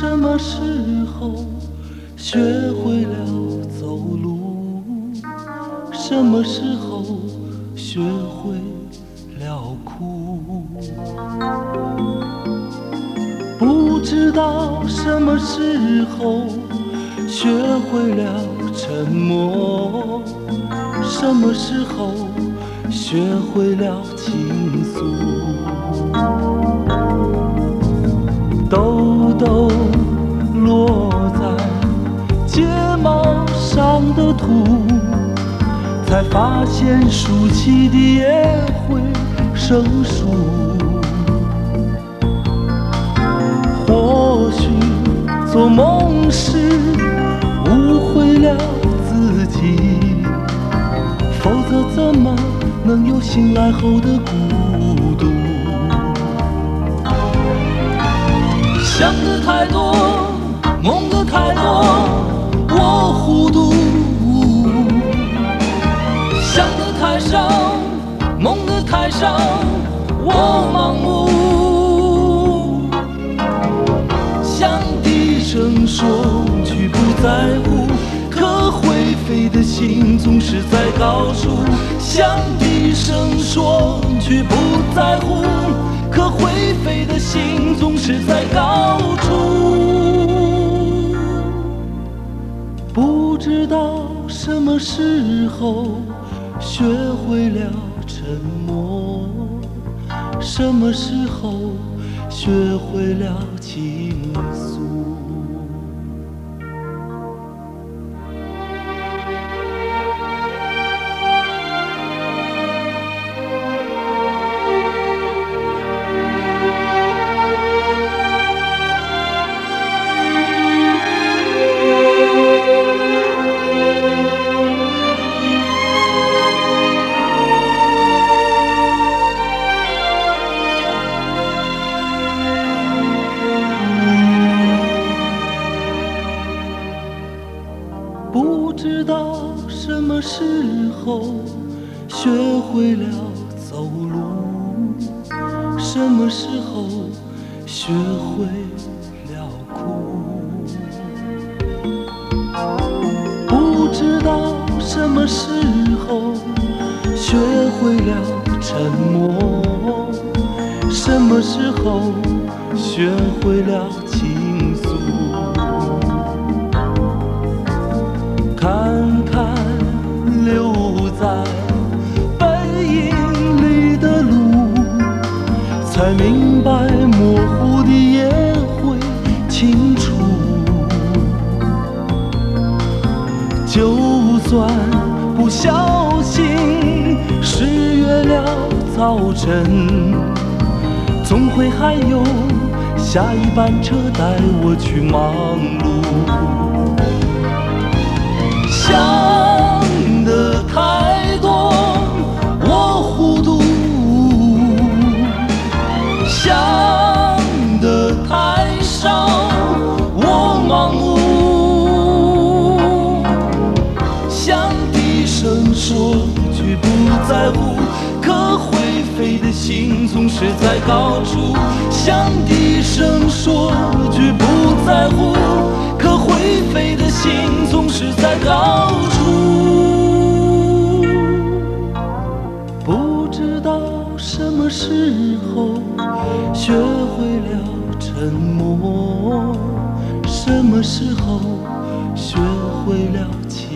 什么时候学会了走路，什么时候学会了哭。不知道什么时候学会了沉默，什么时候学会了倾诉。豆豆落在睫毛上的土，才发现竖起的也会生疏。或许做梦时误会了自己，否则怎么能有醒来后的孤独？想的太多，梦的太多，我糊涂；想的太少，梦的太少，我盲目。想低声说句不在乎，可会飞的心总是在高处。想低声说心总是在高处。不知道什么时候学会了沉默，什么时候学会了倾诉。不知道什么时候学会了走路，什么时候学会了哭。不知道什么时候学会了沉默，什么时候学会了背影里的路，才明白模糊的也会清楚。就算不小心失约了早晨，总会还有下一班车带我去忙碌。说句不在乎，可会飞的心总是在高处。想低声说句不在乎，可会飞的心总是在高处。不知道什么时候学会了沉默，什么时候学会了倾诉。